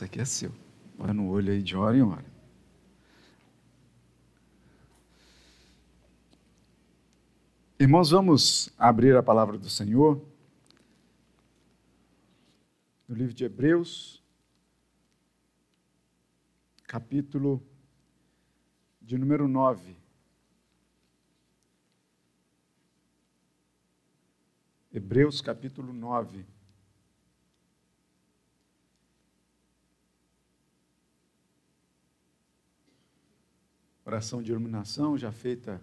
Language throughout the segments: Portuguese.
Isso aqui é seu. Põe no olho aí de hora em hora. Irmãos, vamos abrir a palavra do Senhor no livro de Hebreus, capítulo de número 9. Hebreus capítulo 9. Oração de iluminação já feita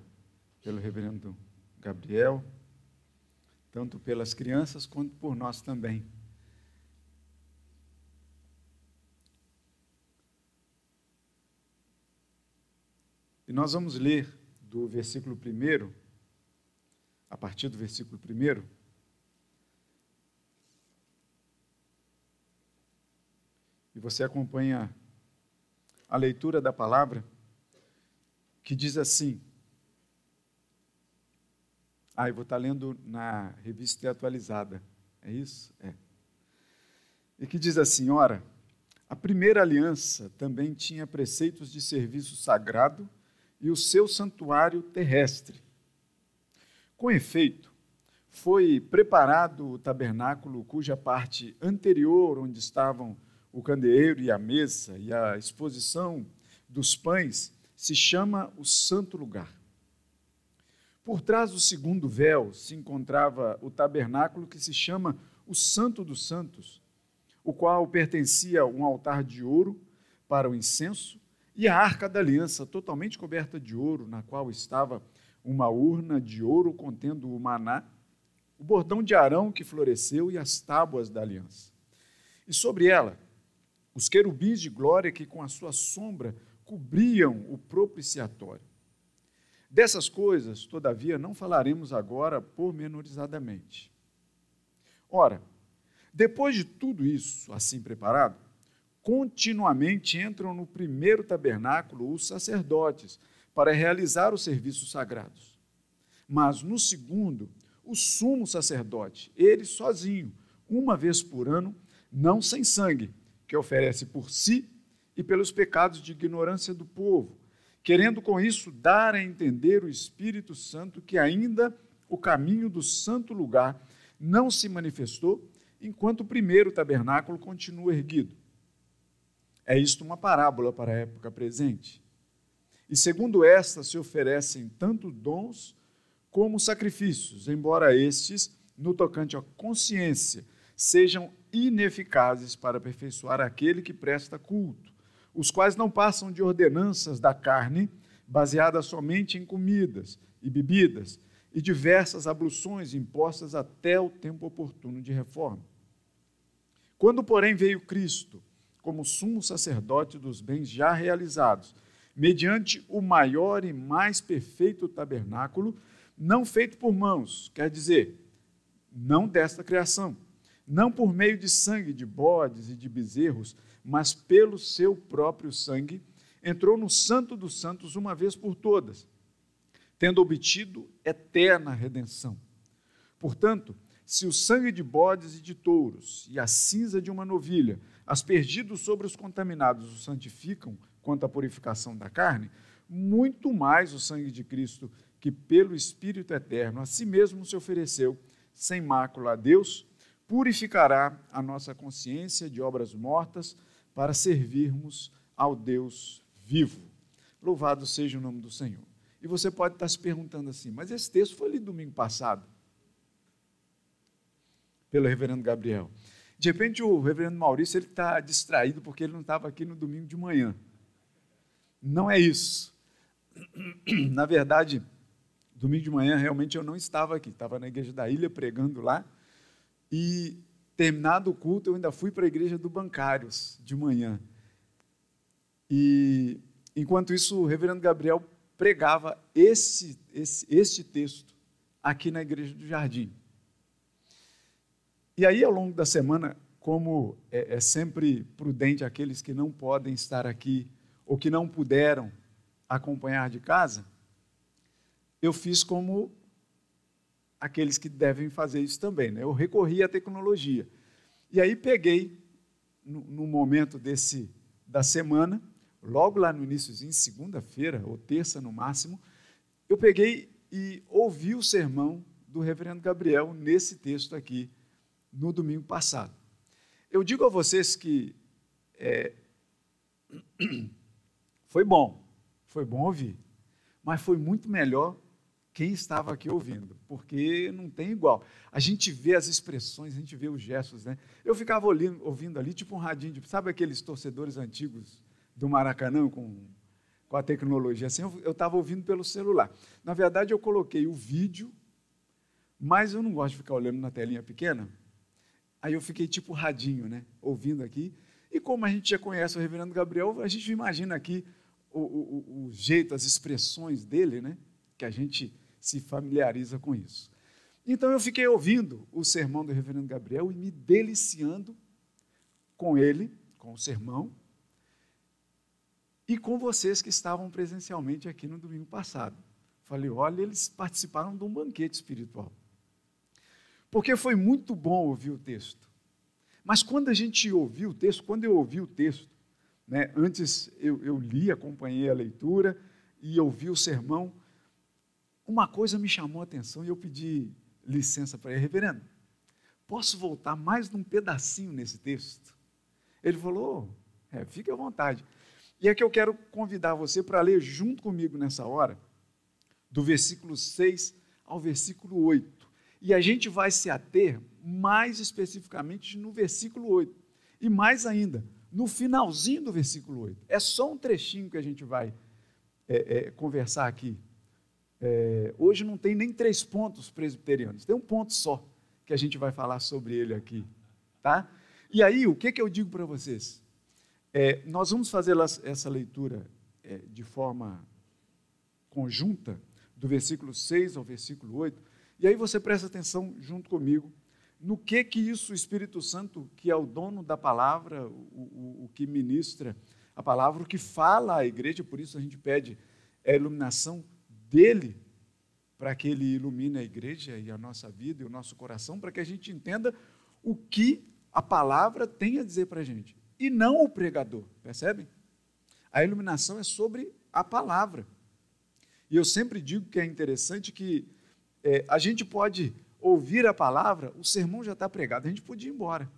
pelo reverendo Gabriel, tanto pelas crianças quanto por nós também. E nós vamos ler do versículo 1, a partir do versículo 1. E você acompanha a leitura da palavra, que diz assim. Ah, eu vou estar lendo na revista atualizada. É isso? É. E que diz assim: ora, a primeira aliança também tinha preceitos de serviço sagrado e o seu santuário terrestre. Com efeito, foi preparado o tabernáculo cuja parte anterior, onde estavam o candeeiro e a mesa e a exposição dos pães, se chama o Santo Lugar. Por trás do segundo véu se encontrava o tabernáculo que se chama o Santo dos Santos, o qual pertencia um altar de ouro para o incenso e a arca da aliança, totalmente coberta de ouro, na qual estava uma urna de ouro contendo o maná, o bordão de Arão que floresceu e as tábuas da aliança. E sobre ela, os querubins de glória que com a sua sombra cobriam o propiciatório. Dessas coisas, todavia, não falaremos agora pormenorizadamente. Ora, depois de tudo isso assim preparado, continuamente entram no primeiro tabernáculo os sacerdotes para realizar os serviços sagrados. Mas no segundo, o sumo sacerdote, ele sozinho, uma vez por ano, não sem sangue, que oferece por si e pelos pecados de ignorância do povo, querendo com isso dar a entender o Espírito Santo que ainda o caminho do santo lugar não se manifestou, enquanto o primeiro tabernáculo continua erguido. É isto uma parábola para a época presente. E segundo esta se oferecem tanto dons como sacrifícios, embora estes, no tocante à consciência, sejam ineficazes para aperfeiçoar aquele que presta culto, os quais não passam de ordenanças da carne, baseadas somente em comidas e bebidas, e diversas abluções impostas até o tempo oportuno de reforma. Quando, porém, veio Cristo, como sumo sacerdote dos bens já realizados, mediante o maior e mais perfeito tabernáculo, não feito por mãos, quer dizer, não desta criação, não por meio de sangue de bodes e de bezerros, mas pelo seu próprio sangue, entrou no Santo dos Santos uma vez por todas, tendo obtido eterna redenção. Portanto, se o sangue de bodes e de touros e a cinza de uma novilha aspergidos sobre os contaminados o santificam quanto à purificação da carne, muito mais o sangue de Cristo, que pelo Espírito eterno a si mesmo se ofereceu, sem mácula a Deus, purificará a nossa consciência de obras mortas para servirmos ao Deus vivo. Louvado seja o nome do Senhor. E você pode estar se perguntando assim, mas esse texto foi lido domingo passado pelo reverendo Gabriel. De repente, o reverendo Maurício ele está distraído porque ele não estava aqui no domingo de manhã. Não é isso. Na verdade, domingo de manhã, realmente eu não estava aqui. Estava na igreja da ilha pregando lá. E, terminado o culto, eu ainda fui para a igreja do Bancários de manhã. E, enquanto isso, o reverendo Gabriel pregava esse, esse, este texto aqui na igreja do Jardim. E aí, ao longo da semana, como é, é, sempre prudente aqueles que não podem estar aqui ou que não puderam acompanhar de casa, eu fiz como aqueles que devem fazer isso também. Né? Eu recorri à tecnologia. E aí peguei no, no momento desse da semana, logo lá no iníciozinho, segunda-feira ou terça no máximo, eu peguei e ouvi o sermão do reverendo Gabriel nesse texto aqui, no domingo passado. Eu digo a vocês que é, foi bom, foi bom ouvir, mas foi muito melhor quem estava aqui ouvindo, porque não tem igual. A gente vê as expressões, a gente vê os gestos, né? Eu ficava ouvindo, ouvindo ali, tipo um radinho, de, sabe aqueles torcedores antigos do Maracanã com, com a tecnologia? Assim, eu estava ouvindo pelo celular. Na verdade, eu coloquei o vídeo, mas eu não gosto de ficar olhando na telinha pequena. Aí eu fiquei tipo radinho, né? Ouvindo aqui. E como a gente já conhece o reverendo Gabriel, a gente imagina aqui o, o, o jeito, as expressões dele, né? Que a gente se familiariza com isso. Então eu fiquei ouvindo o sermão do reverendo Gabriel e me deliciando com ele, com o sermão, e com vocês que estavam presencialmente aqui no domingo passado. Falei, olha, eles participaram de um banquete espiritual. Porque foi muito bom ouvir o texto. Mas quando a gente ouviu o texto, quando eu ouvi o texto, né, antes eu, eu li, acompanhei a leitura e ouvi o sermão, uma coisa me chamou a atenção e eu pedi licença para ele, reverendo, posso voltar mais num pedacinho nesse texto? Ele falou, é, fique à vontade. E é que eu quero convidar você para ler junto comigo nessa hora, do versículo 6 ao versículo 8. E a gente vai se ater mais especificamente no versículo 8. E mais ainda, no finalzinho do versículo 8. É só um trechinho que a gente vai é, é, conversar aqui. É, hoje não tem nem três pontos presbiterianos, tem um ponto só que a gente vai falar sobre ele aqui, tá? E aí, o que, que eu digo para vocês? É, nós vamos fazer essa leitura é, de forma conjunta, do versículo 6 ao versículo 8, e aí você presta atenção junto comigo no que que isso, o Espírito Santo, que é o dono da palavra, o, o, o que ministra a palavra, o que fala à igreja, por isso a gente pede a iluminação dele para que ele ilumine a igreja e a nossa vida e o nosso coração, para que a gente entenda o que a palavra tem a dizer para a gente, e não o pregador, percebem? A iluminação é sobre a palavra. E eu sempre digo que é interessante que é, a gente pode ouvir a palavra, o sermão já está pregado, a gente podia ir embora.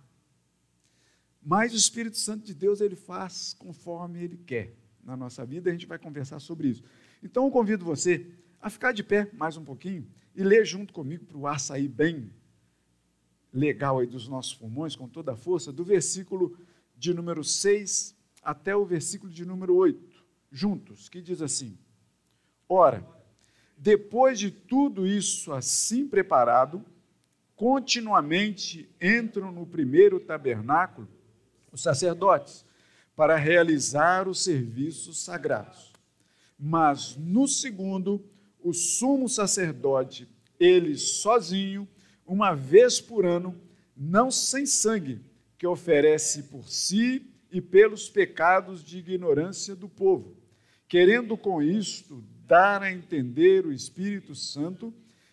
Mas o Espírito Santo de Deus, ele faz conforme ele quer na nossa vida, a gente vai conversar sobre isso. Então eu convido você a ficar de pé mais um pouquinho e ler junto comigo para o ar sair bem legal aí dos nossos pulmões, com toda a força, do versículo de número 6 até o versículo de número 8, juntos, que diz assim: Ora, depois de tudo isso assim preparado, continuamente entram no primeiro tabernáculo os sacerdotes para realizar os serviços sagrados mas no segundo, o sumo sacerdote, ele sozinho, uma vez por ano, não sem sangue, que oferece por si e pelos pecados de ignorância do povo, querendo com isto dar a entender o Espírito Santo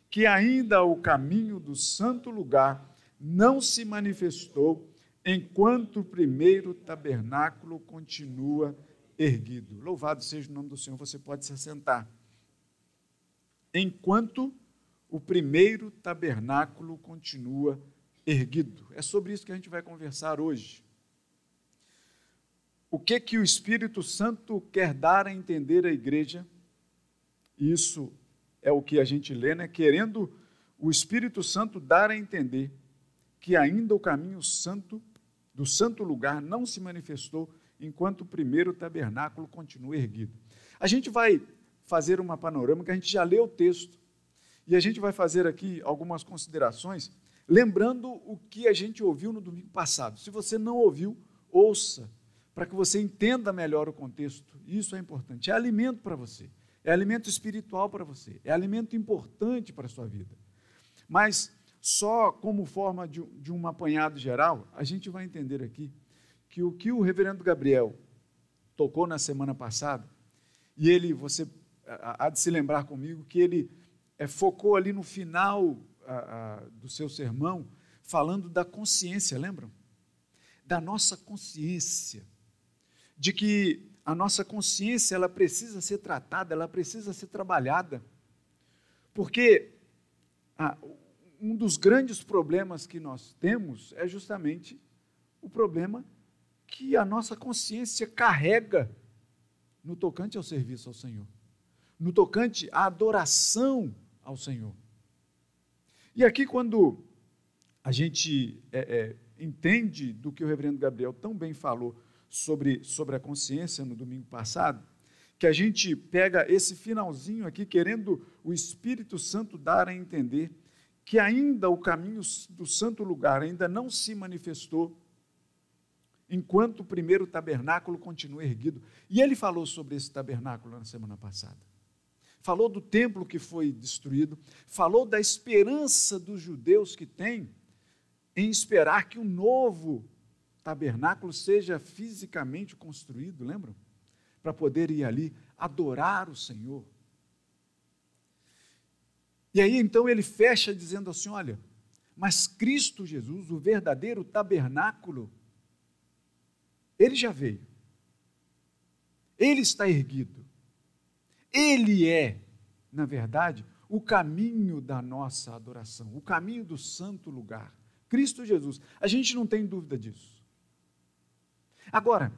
que ainda o caminho do santo lugar não se manifestou enquanto o primeiro tabernáculo continua erguido. Louvado seja o nome do Senhor, você pode se assentar. Enquanto o primeiro tabernáculo continua erguido. É sobre isso que a gente vai conversar hoje. O que que o Espírito Santo quer dar a entender à igreja? Isso é o que a gente lê, né? Querendo o Espírito Santo dar a entender que ainda o caminho santo do santo lugar não se manifestou enquanto o primeiro tabernáculo continua erguido. A gente vai fazer uma panorâmica, a gente já leu o texto, e a gente vai fazer aqui algumas considerações, lembrando o que a gente ouviu no domingo passado. Se você não ouviu, ouça, para que você entenda melhor o contexto. Isso é importante. É alimento para você, é alimento espiritual para você, é alimento importante para a sua vida. Mas, só como forma de, de um apanhado geral, a gente vai entender aqui que o que o reverendo Gabriel tocou na semana passada, e ele, você há de se lembrar comigo, que ele é, focou ali no final a, a, do seu sermão, falando da consciência, lembram? da nossa consciência, de que a nossa consciência ela precisa ser tratada, ela precisa ser trabalhada, porque um dos grandes problemas que nós temos é justamente o problema que a nossa consciência carrega no tocante ao serviço ao Senhor, no tocante à adoração ao Senhor. E aqui, quando a gente é, é, entende do que o reverendo Gabriel tão bem falou sobre, sobre a consciência no domingo passado, que a gente pega esse finalzinho aqui, querendo o Espírito Santo dar a entender que ainda o caminho do santo lugar ainda não se manifestou enquanto o primeiro tabernáculo continua erguido. E ele falou sobre esse tabernáculo na semana passada. Falou do templo que foi destruído, falou da esperança dos judeus que têm em esperar que o um novo tabernáculo seja fisicamente construído, lembram? Para poder ir ali adorar o Senhor. E aí então ele fecha dizendo assim: olha, mas Cristo Jesus, o verdadeiro tabernáculo, ele já veio. Ele está erguido. Ele é, na verdade, o caminho da nossa adoração, o caminho do santo lugar. Cristo Jesus. A gente não tem dúvida disso. Agora,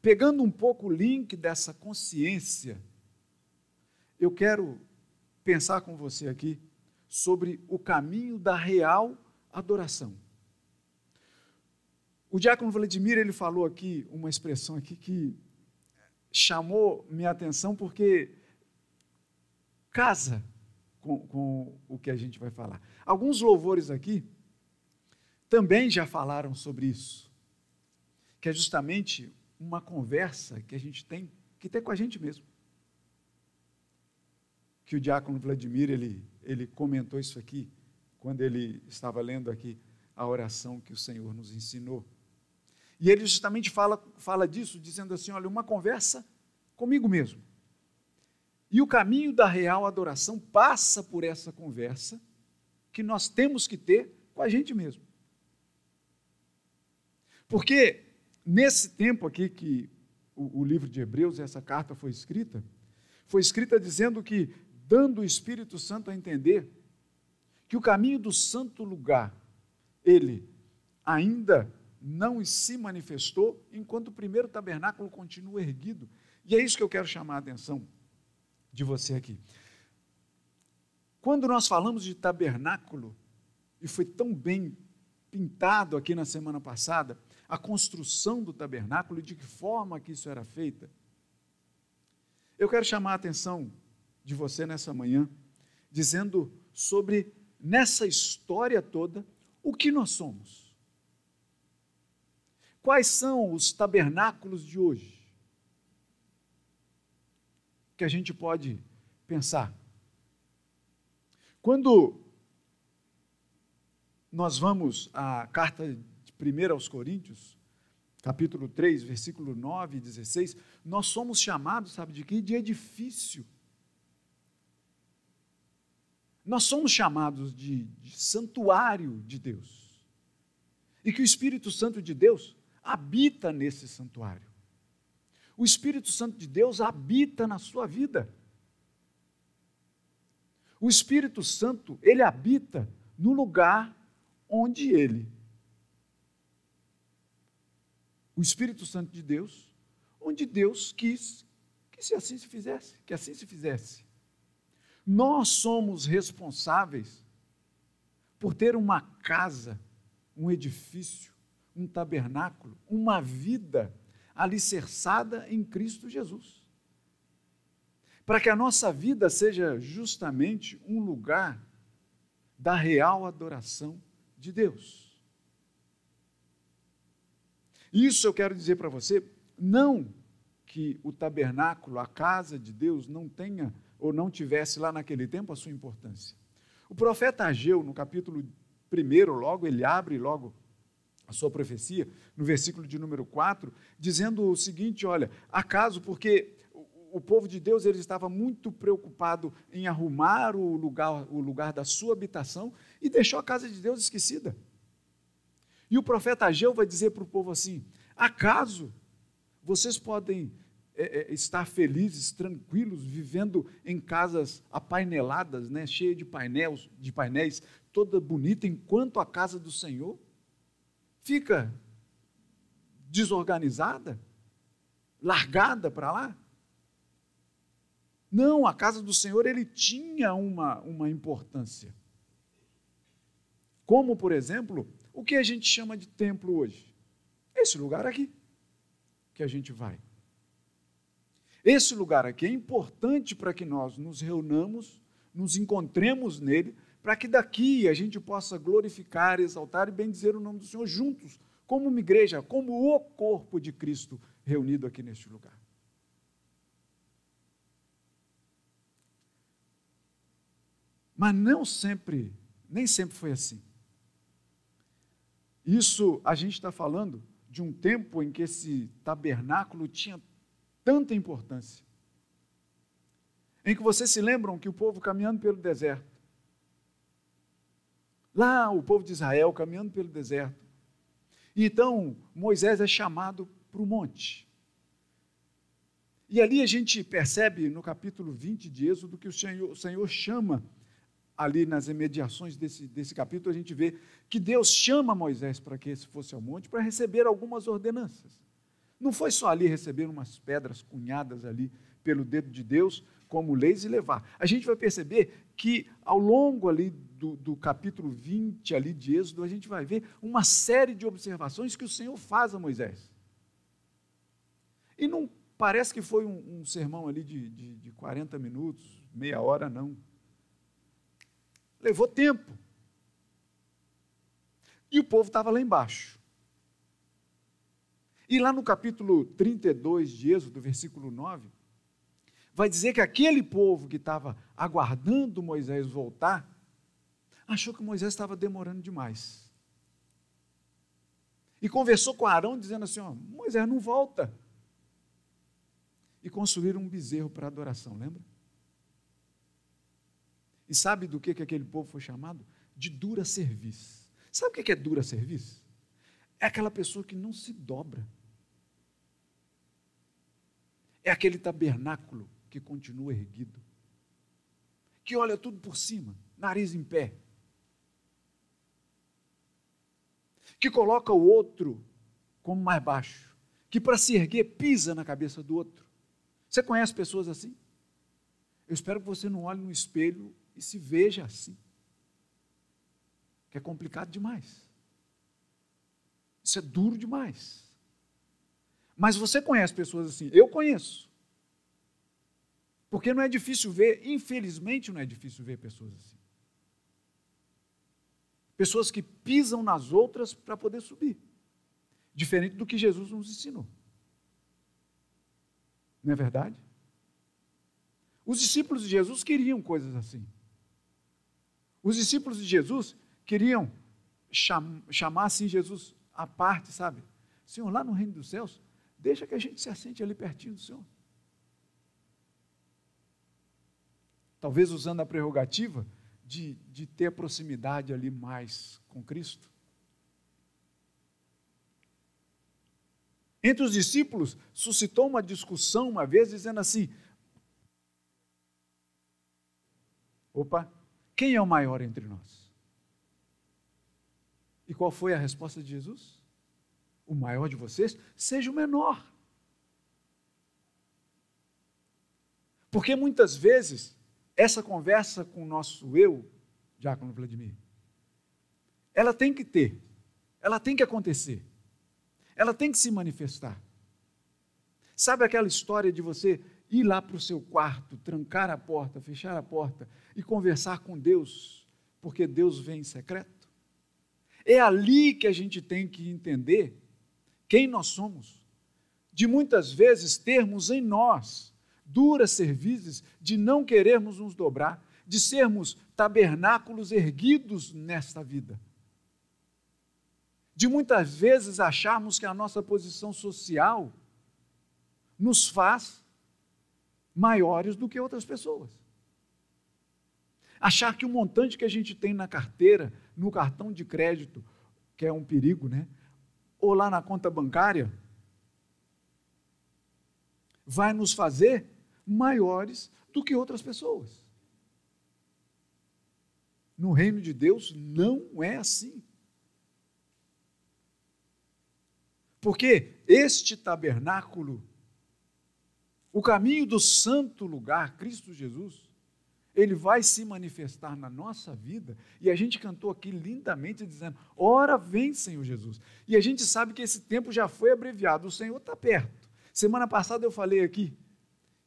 pegando um pouco o link dessa consciência, eu quero pensar com você aqui sobre o caminho da real adoração. O diácono Vladimir, ele falou aqui uma expressão aqui que chamou minha atenção porque casa com, com o que a gente vai falar. Alguns louvores aqui também já falaram sobre isso, que é justamente uma conversa que a gente tem que ter com a gente mesmo. Que o diácono Vladimir, ele, ele comentou isso aqui, quando ele estava lendo aqui a oração que o Senhor nos ensinou. E ele justamente fala, fala disso, dizendo assim: olha, uma conversa comigo mesmo. E o caminho da real adoração passa por essa conversa que nós temos que ter com a gente mesmo. Porque nesse tempo aqui que o, o livro de Hebreus, essa carta foi escrita, foi escrita dizendo que, dando o Espírito Santo a entender que o caminho do santo lugar, ele ainda não se manifestou enquanto o primeiro tabernáculo continua erguido. E é isso que eu quero chamar a atenção de você aqui. Quando nós falamos de tabernáculo, e foi tão bem pintado aqui na semana passada, a construção do tabernáculo e de que forma que isso era feita, eu quero chamar a atenção de você nessa manhã, dizendo sobre, nessa história toda, o que nós somos. Quais são os tabernáculos de hoje? Que a gente pode pensar. Quando nós vamos à carta de 1 aos Coríntios, capítulo 3, versículo 9 e 16, nós somos chamados, sabe de quê? De edifício. Nós somos chamados de, de santuário de Deus. E que o Espírito Santo de Deus habita nesse santuário. O Espírito Santo de Deus habita na sua vida. O Espírito Santo, ele habita no lugar onde ele. O Espírito Santo de Deus, onde Deus quis que se assim se fizesse, que assim se fizesse. Nós somos responsáveis por ter uma casa, um edifício, um tabernáculo, uma vida alicerçada em Cristo Jesus. Para que a nossa vida seja justamente um lugar da real adoração de Deus. Isso eu quero dizer para você, não que o tabernáculo, a casa de Deus, não tenha ou não tivesse lá naquele tempo a sua importância. O profeta Ageu, no capítulo 1, logo, ele abre logo a sua profecia, no versículo de número 4, dizendo o seguinte: olha, acaso, porque o povo de Deus ele estava muito preocupado em arrumar o lugar, o lugar da sua habitação e deixou a casa de Deus esquecida. E o profeta Ageu vai dizer para o povo assim: acaso vocês podem é, é, estar felizes, tranquilos, vivendo em casas apaineladas, né, cheias de painéis, de painéis, toda bonita, enquanto a casa do Senhor fica desorganizada, largada para lá? Não, a casa do Senhor ele tinha uma, uma importância. Como, por exemplo, o que a gente chama de templo hoje? Esse lugar aqui que a gente vai. Esse lugar aqui é importante para que nós nos reunamos, nos encontremos nele, para que daqui a gente possa glorificar, exaltar e bendizer o nome do Senhor juntos, como uma igreja, como o corpo de Cristo reunido aqui neste lugar. Mas não sempre, nem sempre foi assim. Isso a gente está falando de um tempo em que esse tabernáculo tinha tanta importância. Em que vocês se lembram que o povo caminhando pelo deserto, lá o povo de Israel caminhando pelo deserto, e então Moisés é chamado para o monte. E ali a gente percebe no capítulo 20 de Êxodo que o Senhor, o Senhor chama ali nas imediações desse, desse capítulo, a gente vê que Deus chama Moisés para que esse fosse ao monte para receber algumas ordenanças. Não foi só ali receber umas pedras cunhadas ali pelo dedo de Deus, como leis e levar. A gente vai perceber que ao longo ali do, do, capítulo 20 ali de Êxodo, a gente vai ver uma série de observações que o Senhor faz a Moisés. E não parece que foi um, um sermão ali de, de, de 40 minutos, meia hora, não. Levou tempo. E o povo estava lá embaixo. E lá no capítulo 32 de Êxodo, versículo 9, vai dizer que aquele povo que estava aguardando Moisés voltar, achou que Moisés estava demorando demais. E conversou com Arão, dizendo assim: ó, Moisés não volta. E construíram um bezerro para adoração, lembra? E sabe do que, que aquele povo foi chamado? De dura serviço. Sabe o que é dura serviço? É aquela pessoa que não se dobra. É aquele tabernáculo que continua erguido. Que olha tudo por cima, nariz em pé. Que coloca o outro como mais baixo. Que para se erguer pisa na cabeça do outro. Você conhece pessoas assim? Eu espero que você não olhe no espelho e se veja assim. Que é complicado demais. Isso é duro demais. Mas você conhece pessoas assim? Eu conheço. Porque não é difícil ver, infelizmente não é difícil ver pessoas assim. Pessoas que pisam nas outras para poder subir. Diferente do que Jesus nos ensinou. Não é verdade? Os discípulos de Jesus queriam coisas assim. Os discípulos de Jesus queriam cham, chamar assim Jesus à parte, sabe? Senhor, lá no reino dos céus, deixa que a gente se assente ali pertinho do Senhor. Talvez usando a prerrogativa de, de ter proximidade ali mais com Cristo. Entre os discípulos, suscitou uma discussão uma vez, dizendo assim: opa, quem é o maior entre nós? E qual foi a resposta de Jesus? O maior de vocês seja o menor. Porque muitas vezes essa conversa com o nosso eu, Diácono Vladimir, ela tem que ter, ela tem que acontecer, ela tem que se manifestar. Sabe aquela história de você ir lá para o seu quarto, trancar a porta, fechar a porta e conversar com Deus, porque Deus vem em secreto? É ali que a gente tem que entender quem nós somos. De muitas vezes termos em nós duras serviços, de não querermos nos dobrar, de sermos tabernáculos erguidos nesta vida. De muitas vezes acharmos que a nossa posição social nos faz maiores do que outras pessoas. Achar que o montante que a gente tem na carteira, no cartão de crédito, que é um perigo, né? Ou lá na conta bancária, vai nos fazer maiores do que outras pessoas. No reino de Deus não é assim. Porque este tabernáculo, o caminho do santo lugar, Cristo Jesus, ele vai se manifestar na nossa vida, e a gente cantou aqui lindamente dizendo: Ora vem, Senhor Jesus. E a gente sabe que esse tempo já foi abreviado, o Senhor está perto. Semana passada eu falei aqui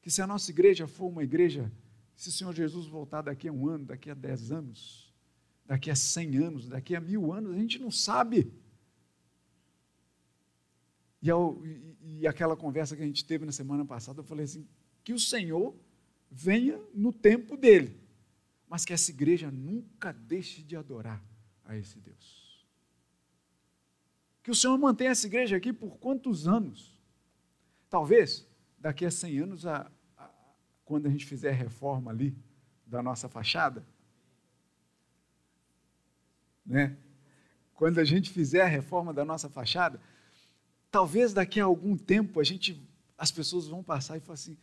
que se a nossa igreja for uma igreja, se o Senhor Jesus voltar daqui a um ano, daqui a dez anos, daqui a cem anos, daqui a mil anos, a gente não sabe. E, ao, e, e aquela conversa que a gente teve na semana passada, eu falei assim: que o Senhor venha no tempo dele, mas que essa igreja nunca deixe de adorar a esse Deus. Que o Senhor mantenha essa igreja aqui por quantos anos? Talvez daqui a 100 anos, a, a, quando a gente fizer a reforma ali da nossa fachada, né? Quando a gente fizer a reforma da nossa fachada, talvez daqui a algum tempo a gente, as pessoas vão passar e falar assim: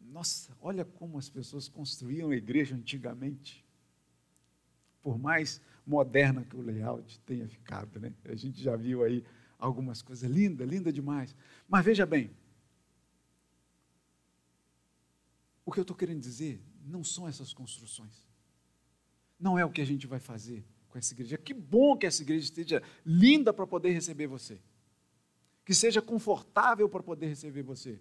nossa, olha como as pessoas construíam a igreja antigamente. Por mais moderna que o layout tenha ficado, né? A gente já viu aí algumas coisas linda, linda demais. Mas veja bem, o que eu estou querendo dizer não são essas construções. Não é o que a gente vai fazer com essa igreja. Que bom que essa igreja esteja linda para poder receber você. Que seja confortável para poder receber você.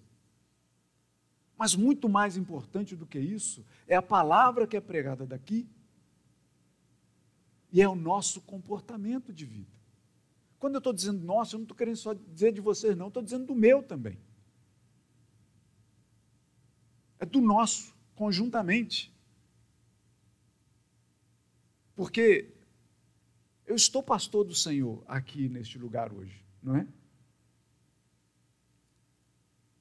Mas muito mais importante do que isso é a palavra que é pregada daqui e é o nosso comportamento de vida. Quando eu estou dizendo nosso, eu não estou querendo só dizer de vocês, não, estou dizendo do meu também. É do nosso, conjuntamente. Porque eu estou pastor do Senhor aqui neste lugar hoje, não é?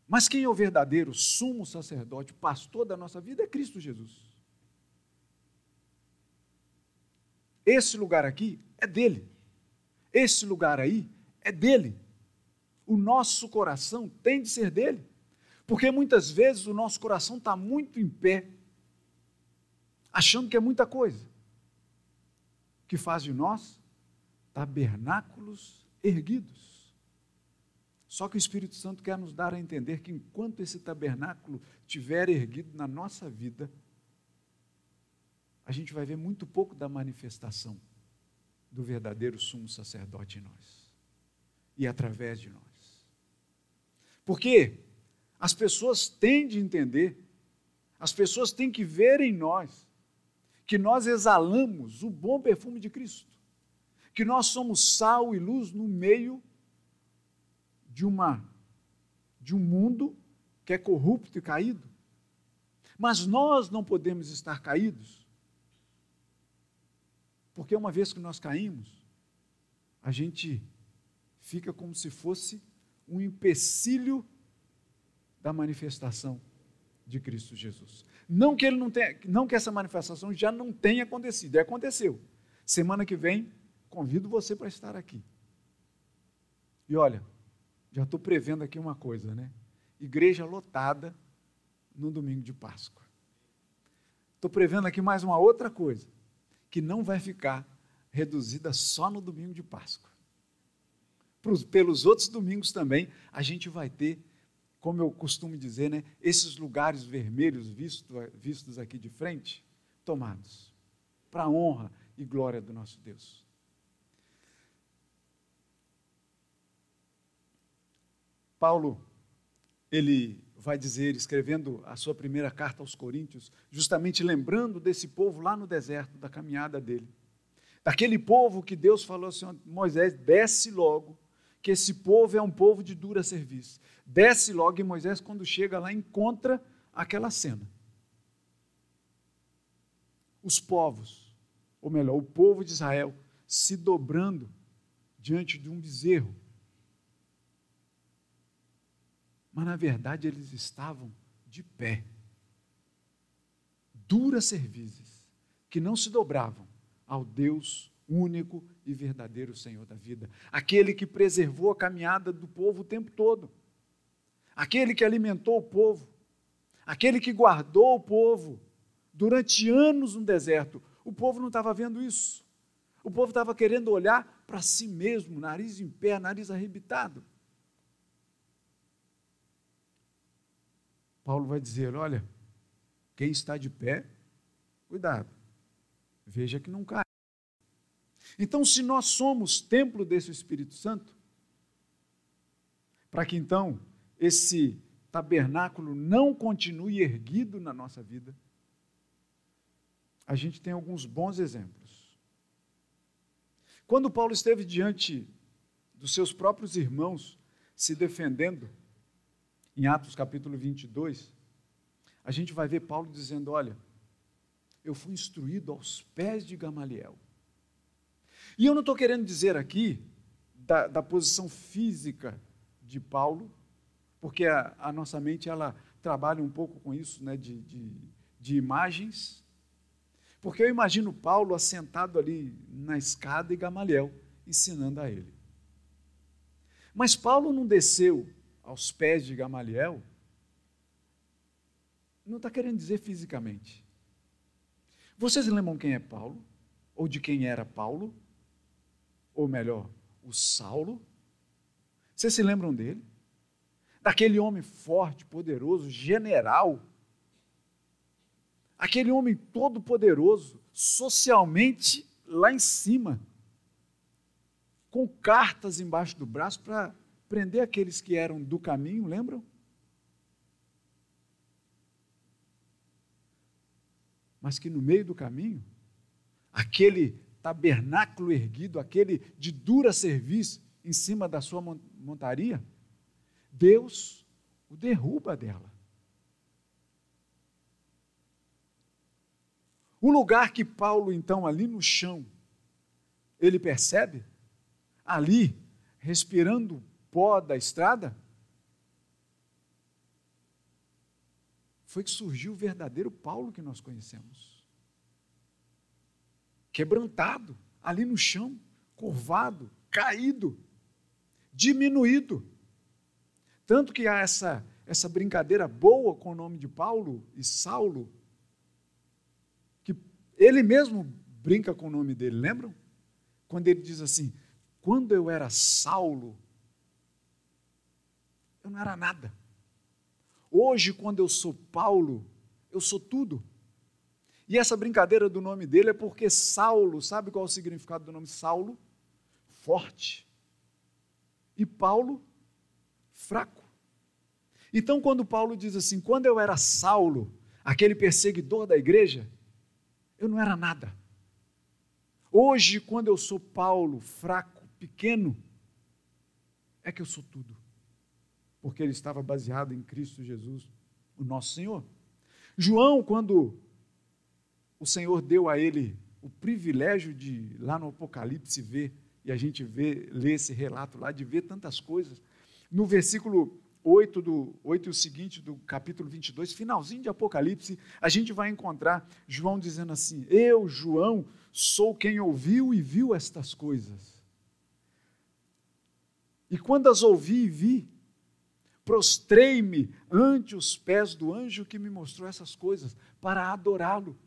Mas quem é o verdadeiro sumo sacerdote, pastor da nossa vida é Cristo Jesus. Esse lugar aqui é dele. Esse lugar aí é dele. O nosso coração tem de ser dele. Porque muitas vezes o nosso coração está muito em pé, achando que é muita coisa, que faz de nós tabernáculos erguidos. Só que o Espírito Santo quer nos dar a entender que enquanto esse tabernáculo estiver erguido na nossa vida, a gente vai ver muito pouco da manifestação do verdadeiro sumo sacerdote em nós e através de nós. Porque as pessoas têm de entender, as pessoas têm que ver em nós que nós exalamos o bom perfume de Cristo, que nós somos sal e luz no meio de uma de um mundo que é corrupto e caído. Mas nós não podemos estar caídos. Porque uma vez que nós caímos, a gente fica como se fosse um empecilho da manifestação de Cristo Jesus. Não que ele não tenha, não que essa manifestação já não tenha acontecido, é aconteceu. Semana que vem, convido você para estar aqui. E olha, já estou prevendo aqui uma coisa, né? Igreja lotada no domingo de Páscoa. Estou prevendo aqui mais uma outra coisa, que não vai ficar reduzida só no domingo de Páscoa. Pelos outros domingos também, a gente vai ter, como eu costumo dizer, né, esses lugares vermelhos vistos, vistos aqui de frente, tomados, para a honra e glória do nosso Deus. Paulo, ele vai dizer, escrevendo a sua primeira carta aos Coríntios, justamente lembrando desse povo lá no deserto, da caminhada dele. Daquele povo que Deus falou assim: Moisés, desce logo, que esse povo é um povo de dura serviço. Desce logo, e Moisés, quando chega lá, encontra aquela cena. Os povos, ou melhor, o povo de Israel, se dobrando diante de um bezerro mas na verdade eles estavam de pé, duras servizes, que não se dobravam ao Deus único e verdadeiro Senhor da vida, aquele que preservou a caminhada do povo o tempo todo, aquele que alimentou o povo, aquele que guardou o povo durante anos no deserto. O povo não estava vendo isso. O povo estava querendo olhar para si mesmo, nariz em pé, nariz arrebitado. Paulo vai dizer: olha, quem está de pé, cuidado, veja que não cai. Então, se nós somos templo desse Espírito Santo, para que então esse tabernáculo não continue erguido na nossa vida, a gente tem alguns bons exemplos. Quando Paulo esteve diante dos seus próprios irmãos, se defendendo, em Atos capítulo 22, a gente vai ver Paulo dizendo: Olha, eu fui instruído aos pés de Gamaliel. E eu não estou querendo dizer aqui da, da, posição física de Paulo, porque a, a, nossa mente ela trabalha um pouco com isso, né, de, de, de imagens. Porque eu imagino Paulo assentado ali na escada e Gamaliel ensinando a ele. Mas Paulo não desceu aos pés de Gamaliel, não está querendo dizer fisicamente. Vocês lembram quem é Paulo? Ou de quem era Paulo? Ou melhor, o Saulo? Vocês se lembram dele? Daquele homem forte, poderoso, general. Aquele homem todo poderoso, socialmente lá em cima, com cartas embaixo do braço para prender aqueles que eram do caminho, lembram? Mas que no meio do caminho, aquele tabernáculo erguido, aquele de dura serviço em cima da sua montaria, Deus o derruba dela. O lugar que Paulo, então, ali no chão, ele percebe, ali, respirando pó da estrada, foi que surgiu o verdadeiro Paulo que nós conhecemos. Quebrantado, ali no chão, curvado, caído, diminuído. Tanto que há essa, essa brincadeira boa com o nome de Paulo e Saulo, que ele mesmo brinca com o nome dele, lembram? Quando ele diz assim: quando eu era Saulo, eu não era nada. Hoje, quando eu sou Paulo, eu sou tudo. E essa brincadeira do nome dele é porque Saulo, sabe qual é o significado do nome Saulo? Forte. E Paulo, fraco. Então, quando Paulo diz assim: quando eu era Saulo, aquele perseguidor da igreja, eu não era nada. Hoje, quando eu sou Paulo, fraco, pequeno, é que eu sou tudo porque ele estava baseado em Cristo Jesus, o nosso Senhor. João, quando o Senhor deu a ele o privilégio de, lá no Apocalipse, ver, e a gente vê, lê esse relato lá, de ver tantas coisas, no versículo 8, do, 8 e o seguinte do capítulo 22, finalzinho de Apocalipse, a gente vai encontrar João dizendo assim: Eu, João, sou quem ouviu e viu estas coisas. E quando as ouvi e vi, prostrei-me ante os pés do anjo que me mostrou essas coisas, para adorá-lo.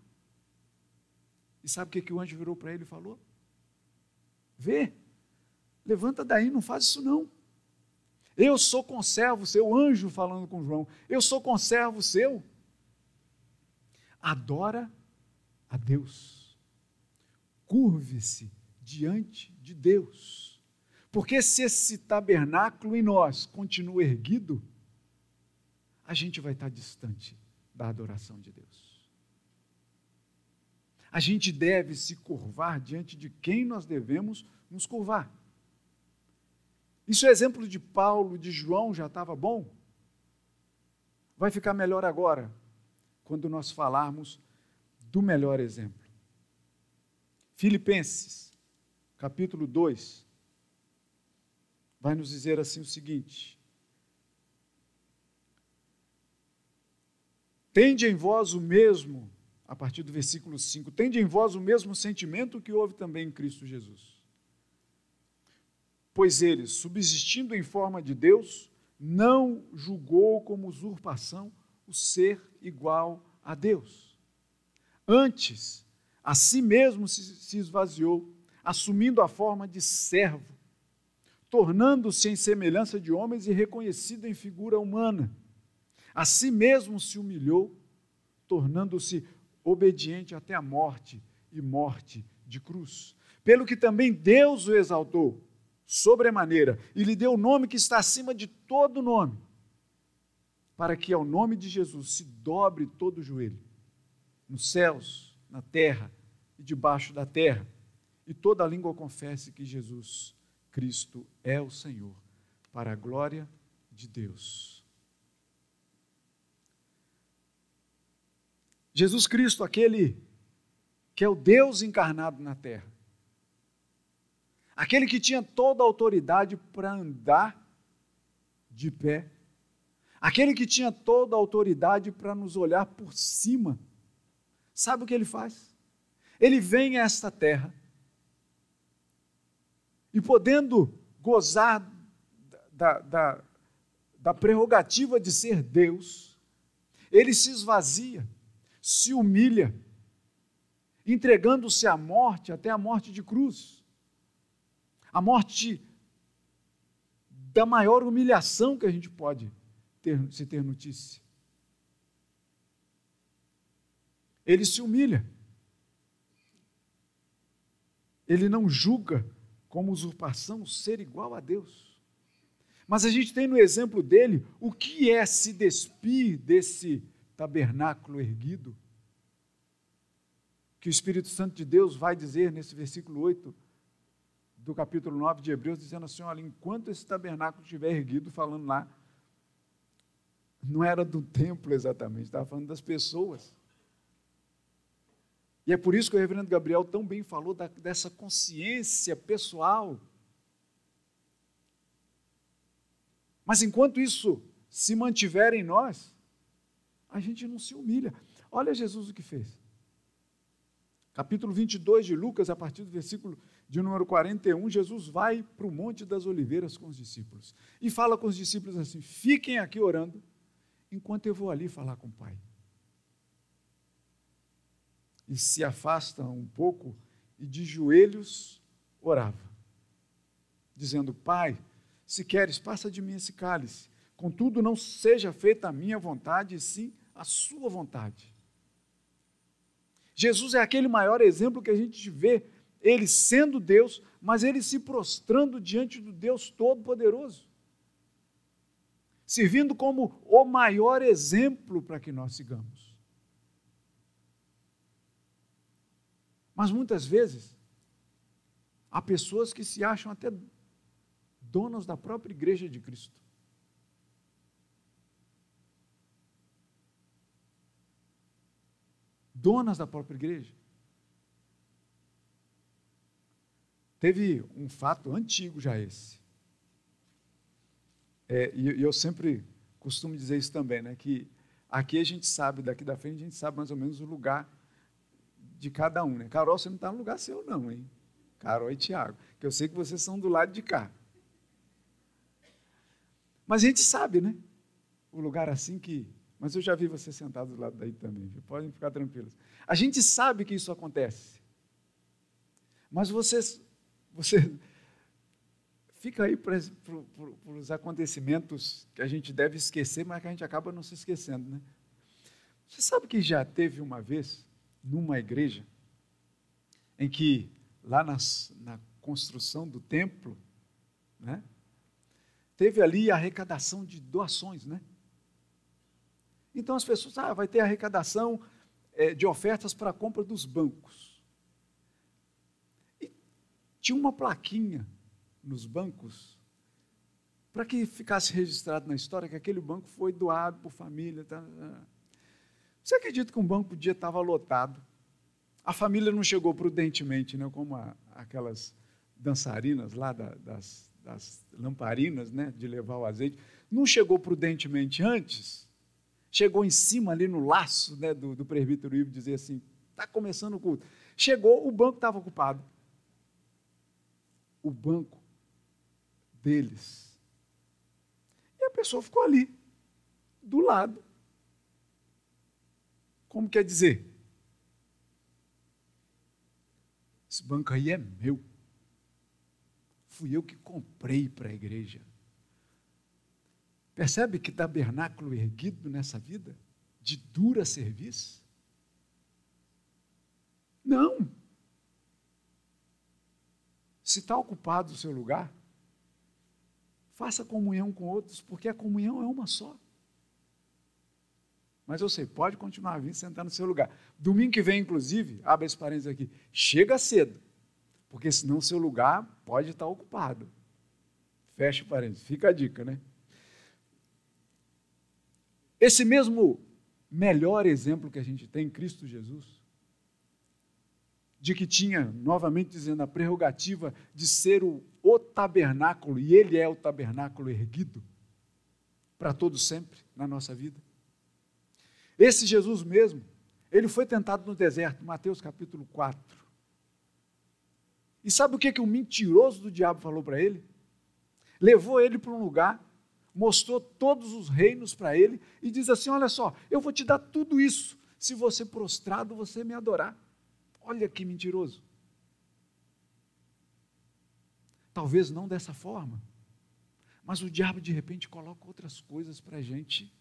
E sabe o que, que o anjo virou para ele e falou? Vê, levanta daí, não faz isso não. Eu sou conservo seu, anjo falando com João, eu sou conservo seu. Adora a Deus. Curve-se diante de Deus. Porque se esse tabernáculo em nós continua erguido, a gente vai estar distante da adoração de Deus. A gente deve se curvar diante de quem nós devemos nos curvar. Isso é exemplo de Paulo, de João, já estava bom? Vai ficar melhor agora, quando nós falarmos do melhor exemplo. Filipenses, capítulo 2, vai nos dizer assim o seguinte: Tende em vós o mesmo a partir do versículo 5: Tende em vós o mesmo sentimento que houve também em Cristo Jesus. Pois ele, subsistindo em forma de Deus, não julgou como usurpação o ser igual a Deus. Antes, a si mesmo se esvaziou, assumindo a forma de servo, tornando-se em semelhança de homens e reconhecido em figura humana. A si mesmo se humilhou, tornando-se obediente até a morte e morte de cruz. Pelo que também Deus o exaltou sobremaneira e lhe deu o nome que está acima de todo nome, para que ao nome de Jesus se dobre todo o joelho, nos céus, na terra e debaixo da terra, e toda língua confesse que Jesus Cristo é o Senhor, para a glória de Deus. Jesus Cristo, aquele que é o Deus encarnado na terra, aquele que tinha toda a autoridade para andar de pé, aquele que tinha toda a autoridade para nos olhar por cima, sabe o que ele faz? Ele vem a esta terra e, podendo gozar da, da, da prerrogativa de ser Deus, ele se esvazia, se humilha, entregando-se à morte, até a morte de cruz a morte da maior humilhação que a gente pode ter, se ter notícia. Ele se humilha. Ele não julga como usurpação ser igual a Deus. Mas a gente tem no exemplo dele o que é se despir desse tabernáculo erguido. Que o Espírito Santo de Deus vai dizer nesse versículo 8: do capítulo 9 de Hebreus, dizendo assim: olha, enquanto esse tabernáculo estiver erguido, falando lá, não era do templo exatamente, estava falando das pessoas. E é por isso que o reverendo Gabriel tão bem falou da, dessa consciência pessoal. Mas enquanto isso se mantiver em nós, a gente não se humilha. Olha Jesus o que fez. Capítulo 22 de Lucas, a partir do versículo de número 41, Jesus vai para o Monte das Oliveiras com os discípulos e fala com os discípulos assim: fiquem aqui orando, enquanto eu vou ali falar com o Pai. E se afasta um pouco e de joelhos orava, dizendo: Pai, se queres, passa de mim esse cálice, contudo, não seja feita a minha vontade, e sim a sua vontade. Jesus é aquele maior exemplo que a gente vê ele sendo Deus, mas ele se prostrando diante do Deus Todo-Poderoso, servindo como o maior exemplo para que nós sigamos. Mas muitas vezes, há pessoas que se acham até donas da própria igreja de Cristo. Donas da própria igreja. Teve um fato antigo já esse. É, e, eu sempre costumo dizer isso também, né? Que aqui a gente sabe, daqui da frente a gente sabe mais ou menos o lugar de cada um, né? Carol, você não está no lugar seu, não, hein? Carol e Tiago, que eu sei que vocês são do lado de cá. Mas a gente sabe, né? O lugar assim que. Mas eu já vi você sentado do lado daí também, viu? podem ficar tranquilos. A gente sabe que isso acontece. Mas vocês você fica aí para, os acontecimentos que a gente deve esquecer, mas que a gente acaba não se esquecendo, né? Você sabe que já teve uma vez, numa igreja, em que, lá nas, na construção do templo, né, teve ali a arrecadação de doações, né? Então as pessoas, ah, vai ter arrecadação é, de ofertas para a compra dos bancos tinha uma plaquinha nos bancos para que ficasse registrado na história que aquele banco foi doado por família. Tá, tá. Você acredita que um banco podia dia estava lotado? A família não chegou prudentemente, né, como a, aquelas dançarinas lá da, das, das lamparinas, né, de levar o azeite, não chegou prudentemente antes. Chegou em cima ali no laço né, do, do presbítero Ivo, dizer assim, está começando o culto. Chegou, o banco estava ocupado. O banco deles. E a pessoa ficou ali, do lado. Como quer dizer? Esse banco aí é meu. Fui eu que comprei para a igreja. Percebe que tabernáculo erguido nessa vida? De dura serviço? Não. Se está ocupado o seu lugar, faça comunhão com outros, porque a comunhão é uma só. Mas eu sei, pode continuar vindo sentar no seu lugar. Domingo que vem, inclusive, abre esse parênteses aqui, chega cedo, porque senão o seu lugar pode estar ocupado. Fecha o parênteses, fica a dica, né? Esse mesmo melhor exemplo que a gente tem em Cristo Jesus, de que tinha, novamente dizendo, a prerrogativa de ser o, o tabernáculo, e ele é o tabernáculo erguido para todo sempre na nossa vida. Esse Jesus mesmo, ele foi tentado no deserto, Mateus capítulo 4. E sabe o que, que o mentiroso do diabo falou para ele? Levou ele para um lugar mostrou todos os reinos para ele e diz assim: Olha só, eu vou te dar tudo isso se você prostrado você me adorar. Olha que mentiroso. Talvez não dessa forma, mas o diabo de repente coloca outras coisas para a gente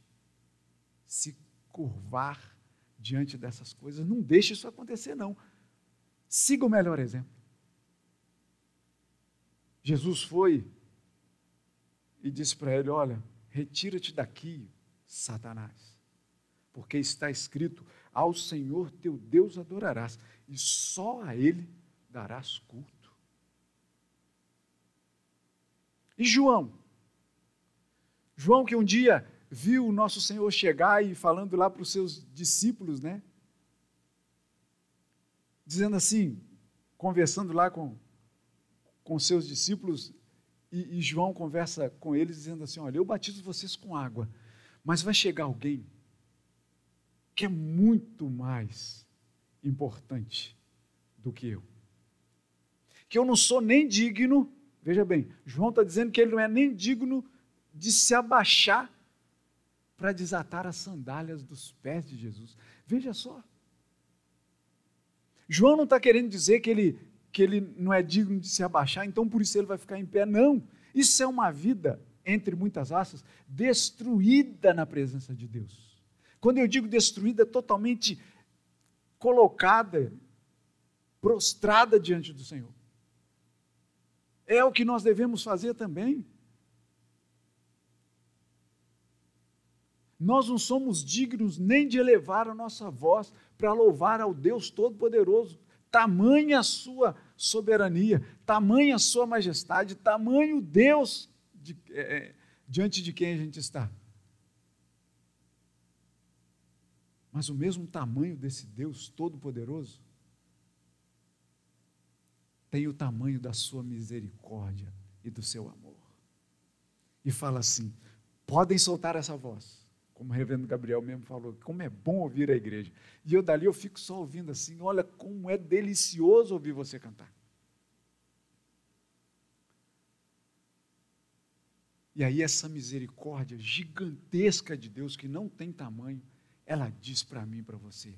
se curvar diante dessas coisas. Não deixe isso acontecer, não. Siga o melhor exemplo. Jesus foi e disse para ele: Olha, retira-te daqui, Satanás, porque está escrito: Ao Senhor teu Deus adorarás, e só a Ele darás culto. E João? João, que um dia viu o nosso Senhor chegar e falando lá para os seus discípulos, né? Dizendo assim, conversando lá com, com seus discípulos, e, e João conversa com eles dizendo assim: Olha, eu batizo vocês com água, mas vai chegar alguém que é muito mais importante do que eu. Que eu não sou nem digno, veja bem, João está dizendo que ele não é nem digno de se abaixar para desatar as sandálias dos pés de Jesus. Veja só. João não está querendo dizer que ele que ele não é digno de se abaixar, então por isso ele vai ficar em pé. Não. Isso é uma vida, entre muitas aspas, destruída na presença de Deus. Quando eu digo destruída, totalmente colocada, prostrada diante do Senhor. É o que nós devemos fazer também. Nós não somos dignos nem de elevar a nossa voz para louvar ao Deus Todo-Poderoso tamanha a sua soberania, tamanha a sua majestade, tamanho Deus de, é, é, diante de quem a gente está. Mas o mesmo tamanho desse Deus Todo-Poderoso tem o tamanho da sua misericórdia e do seu amor. E fala assim: podem soltar essa voz como o reverendo Gabriel mesmo falou, como é bom ouvir a igreja. E eu dali eu fico só ouvindo assim, olha como é delicioso ouvir você cantar. E aí essa misericórdia gigantesca de Deus que não tem tamanho, ela diz para mim para você: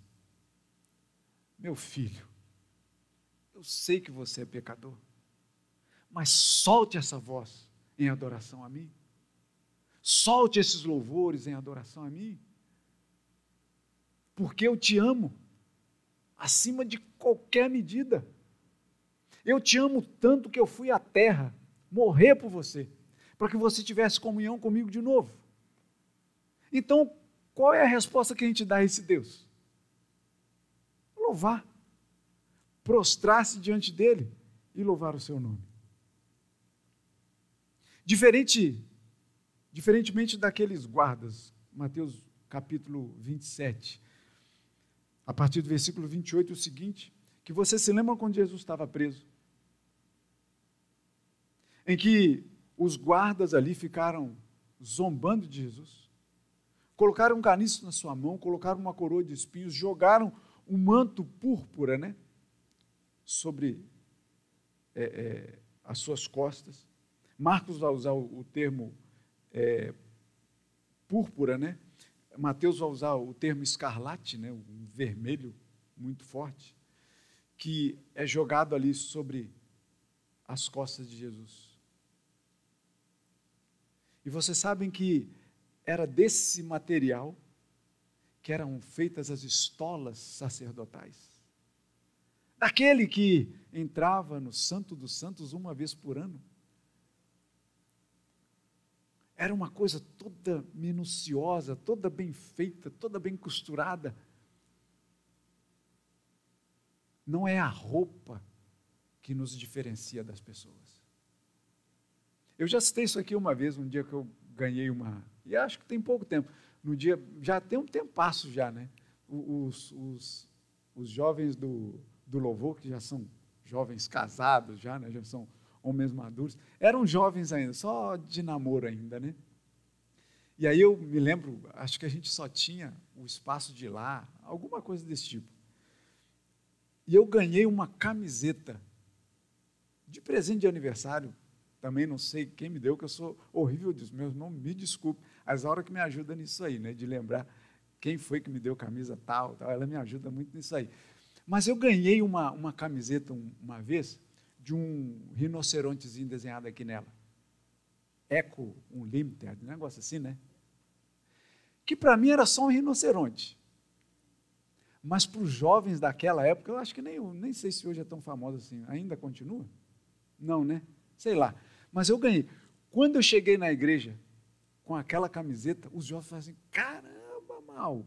Meu filho, eu sei que você é pecador, mas solte essa voz em adoração a mim. Solte esses louvores em adoração a mim. Porque eu te amo acima de qualquer medida. Eu te amo tanto que eu fui à terra morrer por você, para que você tivesse comunhão comigo de novo. Então, qual é a resposta que a gente dá a esse Deus? Louvar. Prostrar-se diante dele e louvar o seu nome. Diferente Diferentemente daqueles guardas, Mateus capítulo 27, a partir do versículo 28, o seguinte, que você se lembra quando Jesus estava preso, em que os guardas ali ficaram zombando de Jesus, Colocaram um caniço na sua mão, colocaram uma coroa de espinhos, jogaram um manto púrpura, né? Sobre é, é, as suas costas. Marcos vai usar o, o termo é, púrpura, né? Mateus vai usar o termo escarlate, né? um vermelho muito forte, que é jogado ali sobre as costas de Jesus. E vocês sabem que era desse material que eram feitas as estolas sacerdotais. Daquele que entrava no Santo dos Santos uma vez por ano. Era uma coisa toda minuciosa, toda bem feita, toda bem costurada. Não é a roupa que nos diferencia das pessoas. Eu já citei isso aqui uma vez, um dia que eu ganhei uma. E acho que tem pouco tempo. No dia. Já tem um tempo passo já, né? Os, os, os jovens do, do louvor, que já são jovens casados, já, né? Já são homens maduros, eram jovens ainda, só de namoro ainda, né? E aí eu me lembro, acho que a gente só tinha o espaço de lá, alguma coisa desse tipo. E eu ganhei uma camiseta de presente de aniversário. Também não sei quem me deu, que eu sou horrível disso. Meu irmão, me desculpe. As horas que me ajuda nisso aí, né? De lembrar quem foi que me deu camisa tal, tal. Ela me ajuda muito nisso aí. Mas eu ganhei uma, uma camiseta uma vez de um rinocerontezinho desenhado aqui nela. Eco Unlimited, um negócio assim, né? Que para mim era só um rinoceronte. Mas para os jovens daquela época, eu acho que nem, nem sei se hoje é tão famoso assim. Ainda continua? Não, né? Sei lá. Mas eu ganhei. Quando eu cheguei na igreja com aquela camiseta, os jovens falaram assim: caramba, mal.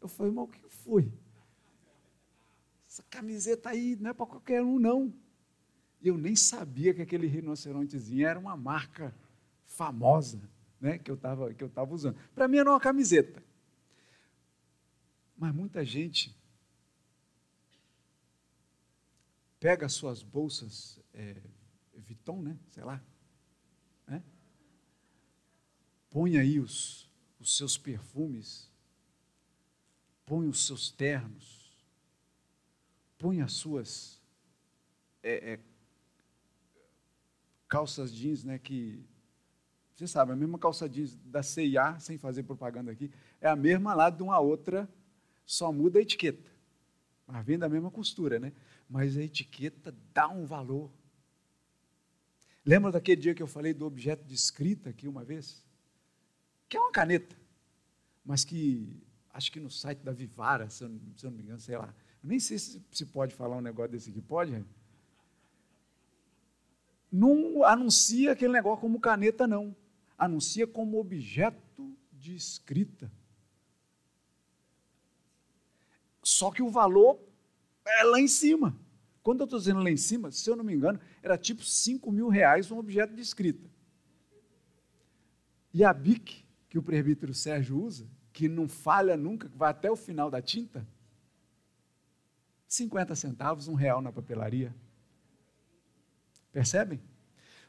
Eu falei, mal, o que foi? Essa camiseta aí não é para qualquer um, não. Eu nem sabia que aquele rinocerontezinho era uma marca famosa né, que eu estava usando. Para mim era uma camiseta. Mas muita gente pega as suas bolsas é, Vuitton, né? Sei lá. Né? Põe aí os, os seus perfumes, põe os seus ternos, põe as suas é, é, calças jeans, né? Que você sabe, a mesma calça jeans da CIA, sem fazer propaganda aqui, é a mesma lá de uma outra, só muda a etiqueta. Mas vem da mesma costura, né? Mas a etiqueta dá um valor. Lembra daquele dia que eu falei do objeto de escrita aqui uma vez? Que é uma caneta, mas que acho que no site da Vivara, se eu, não me engano, sei lá. Nem sei se, se pode falar um negócio desse aqui, pode? Não anuncia aquele negócio como caneta, não anuncia como objeto de escrita. Só que o valor é lá em cima. Quando eu estou dizendo lá em cima, se eu não me engano, era tipo 5 mil reais um objeto de escrita. E a BIC, que o presbítero Sérgio usa, que não falha nunca, que vai até o final da tinta, 50 centavos, um real na papelaria. Percebem?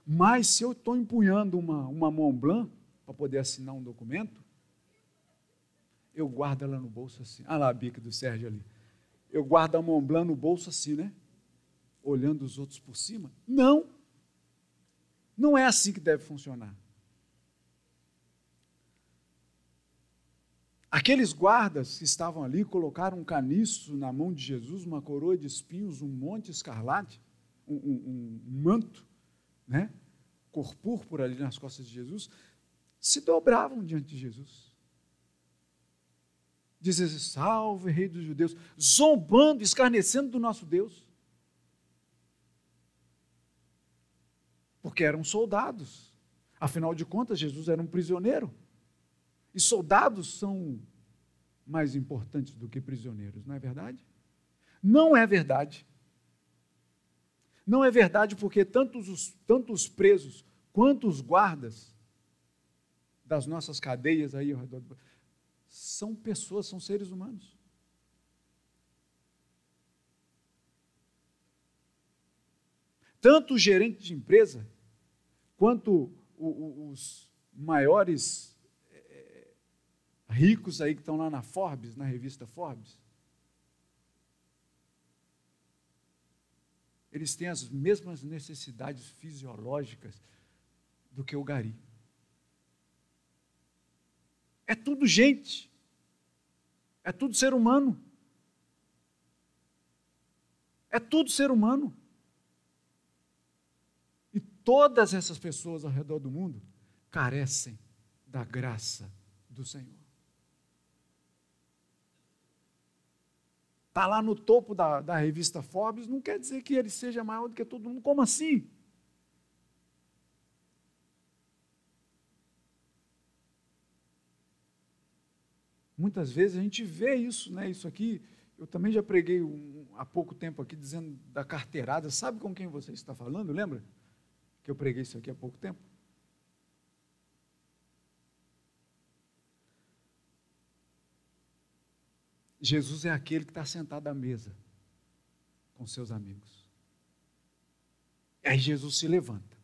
Mas se eu estou empunhando uma, uma Mont Blanc para poder assinar um documento, eu guardo ela no bolso assim. Ah lá a bica do Sérgio ali. Eu guardo a Mont Blanc no bolso assim, né? Olhando os outros por cima. Não. Não é assim que deve funcionar. Aqueles guardas que estavam ali colocaram um caniço na mão de Jesus, uma coroa de espinhos, um monte escarlate, um, um, um manto né, cor púrpura ali nas costas de Jesus, se dobravam diante de Jesus. Dizem, salve, rei dos judeus, zombando, escarnecendo do nosso Deus. Porque eram soldados. Afinal de contas, Jesus era um prisioneiro. E soldados são mais importantes do que prisioneiros, não é verdade? Não é verdade. Não é verdade porque tantos os, tanto os presos quanto os guardas das nossas cadeias aí ao redor do... são pessoas, são seres humanos. Tanto o gerente de empresa quanto os, maiores ricos aí que estão lá na Forbes, na revista Forbes, eles têm as mesmas necessidades fisiológicas do que o gari. É tudo gente. É tudo ser humano. É tudo ser humano. E todas essas pessoas ao redor do mundo carecem da graça do Senhor. Está lá no topo da, da revista Forbes, não quer dizer que ele seja maior do que todo mundo. Como assim? Muitas vezes a gente vê isso, né? Isso aqui, eu também já preguei um, há pouco tempo aqui dizendo da carteirada. Sabe com quem você está falando? Lembra? Que eu preguei isso aqui há pouco tempo. Jesus é aquele que está sentado à mesa com seus amigos. Aí Jesus se levanta.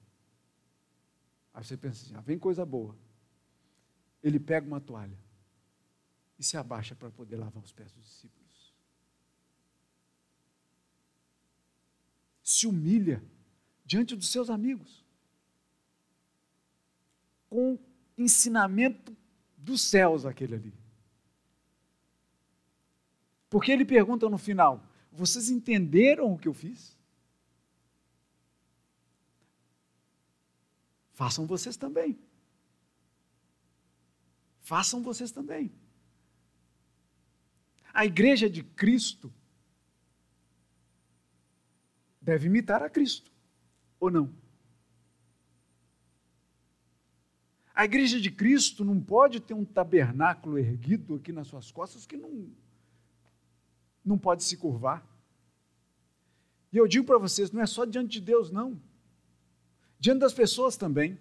Aí você pensa assim: ah, vem coisa boa. Ele pega uma toalha e se abaixa para poder lavar os pés dos discípulos. Se humilha diante dos seus amigos, com ensinamento dos céus, aquele ali. Porque ele pergunta no final: vocês entenderam o que eu fiz? Façam vocês também. Façam vocês também. A igreja de Cristo deve imitar a Cristo, ou não? A igreja de Cristo não pode ter um tabernáculo erguido aqui nas suas costas que não, não pode se curvar. E eu digo para vocês, não é só diante de Deus, não. Diante das pessoas também.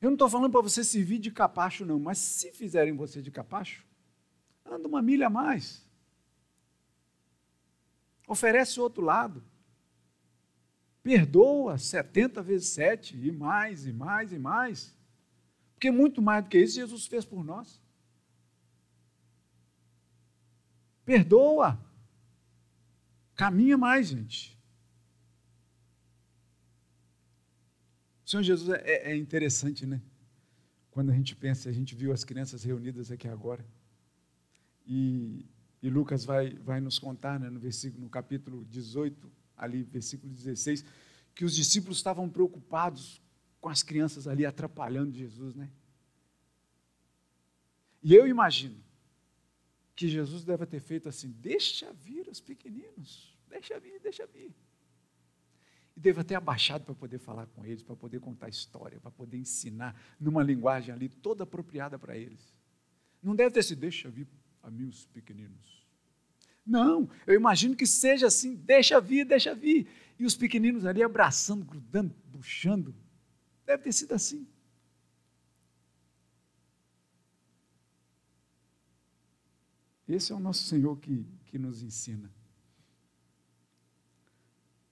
Eu não estou falando para você servir de capacho, não, mas se fizerem você de capacho, anda uma milha a mais. Oferece o outro lado. Perdoa 70 vezes 7, e mais, e mais, e mais. Porque muito mais do que isso Jesus fez por nós. Perdoa. Caminha mais, gente. Senhor Jesus é, é, é interessante, né? Quando a gente pensa, a gente viu as crianças reunidas aqui agora. E, e Lucas vai, vai nos contar, né, no, versículo, no capítulo 18, ali, versículo 16, que os discípulos estavam preocupados com as crianças ali atrapalhando Jesus, né? E eu imagino que Jesus deve ter feito assim: deixa vir os pequeninos, deixa vir, deixa vir. E devo ter abaixado para poder falar com eles, para poder contar história, para poder ensinar numa linguagem ali toda apropriada para eles. Não deve ter sido, deixa vir a mim os pequeninos. Não, eu imagino que seja assim, deixa vir, deixa vir. E os pequeninos ali abraçando, grudando, puxando. Deve ter sido assim. Esse é o nosso Senhor que, que nos ensina.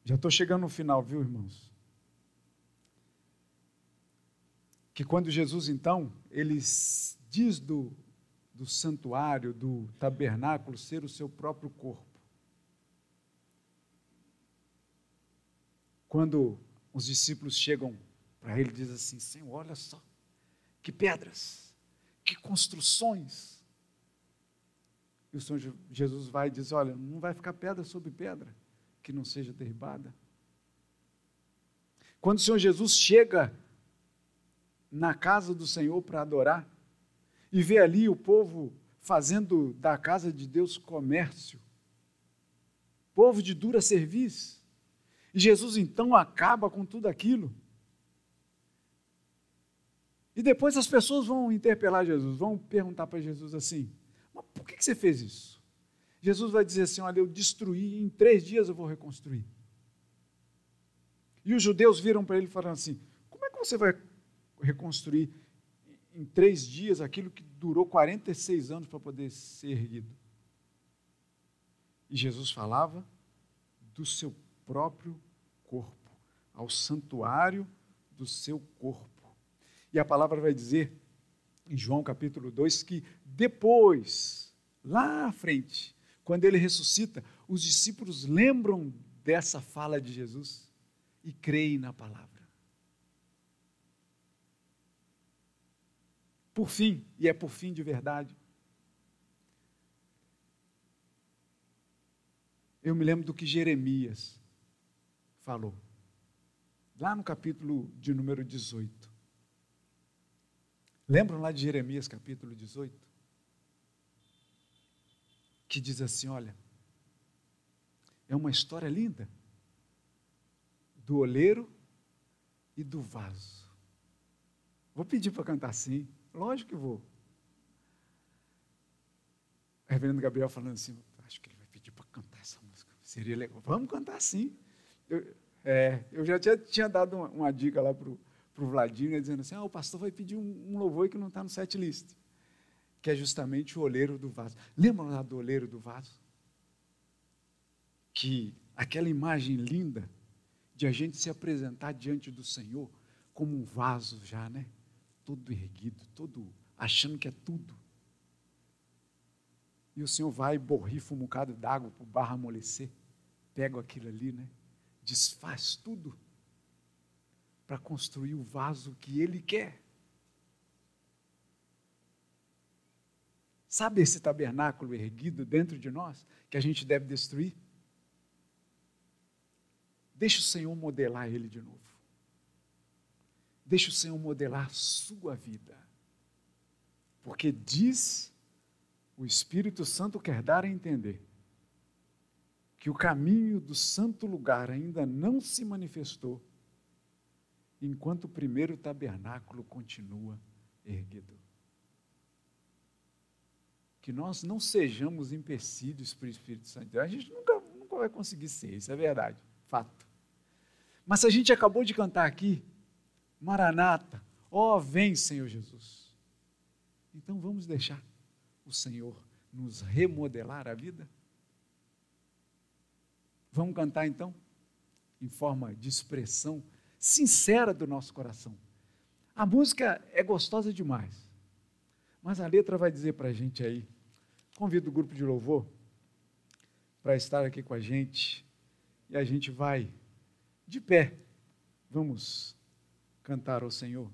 Já estou chegando no final, viu, irmãos? Que quando Jesus, então, ele diz do, do santuário, do tabernáculo, ser o seu próprio corpo. Quando os discípulos chegam para ele, diz assim: Senhor, olha só, que pedras, que construções. E o Senhor Jesus vai e diz: Olha, não vai ficar pedra sobre pedra que não seja derribada. Quando o Senhor Jesus chega na casa do Senhor para adorar e vê ali o povo fazendo da casa de Deus comércio, povo de dura serviço, e Jesus então acaba com tudo aquilo. E depois as pessoas vão interpelar Jesus, vão perguntar para Jesus assim: por que você fez isso? Jesus vai dizer assim: Olha, eu destruí, em três dias eu vou reconstruir. E os judeus viram para ele e falaram assim: Como é que você vai reconstruir em três dias aquilo que durou 46 anos para poder ser erguido? E Jesus falava do seu próprio corpo, ao santuário do seu corpo. E a palavra vai dizer, em João capítulo 2, que depois, lá à frente, quando ele ressuscita, os discípulos lembram dessa fala de Jesus e creem na palavra. Por fim, e é por fim de verdade, eu me lembro do que Jeremias falou, lá no capítulo de número 18. Lembram lá de Jeremias, capítulo 18? Que diz assim: olha, é uma história linda do oleiro e do vaso. Vou pedir para cantar sim, lógico que vou. O reverendo Gabriel falando assim, acho que ele vai pedir para cantar essa música. Seria legal. Vamos cantar sim. Eu, é, eu já tinha, tinha dado uma, uma dica lá para o Vladimir, dizendo assim, ah, o pastor vai pedir um, um louvor que não está no set list, que é justamente o oleiro do vaso. Lembra lá do oleiro do vaso? Que aquela imagem linda de a gente se apresentar diante do Senhor como um vaso já, né? Todo erguido, todo achando que é tudo. E o Senhor vai, borrifa um bocado d'água para o barro amolecer. Pega aquilo ali, né? Desfaz tudo para construir o vaso que Ele quer. Sabe esse tabernáculo erguido dentro de nós que a gente deve destruir? Deixa o Senhor modelar ele de novo. Deixa o Senhor modelar a sua vida. Porque diz o Espírito Santo quer dar a entender que o caminho do santo lugar ainda não se manifestou, enquanto o primeiro tabernáculo continua erguido. Que nós não sejamos empecilhos para o Espírito Santo. A gente nunca, nunca vai conseguir ser, isso é verdade, fato. Mas a gente acabou de cantar aqui, Maranata, ó oh, vem Senhor Jesus. Então vamos deixar o Senhor nos remodelar a vida? Vamos cantar então, em forma de expressão sincera do nosso coração. A música é gostosa demais, mas a letra vai dizer para a gente aí. Convido o grupo de louvor para estar aqui com a gente e a gente vai de pé, vamos cantar ao Senhor.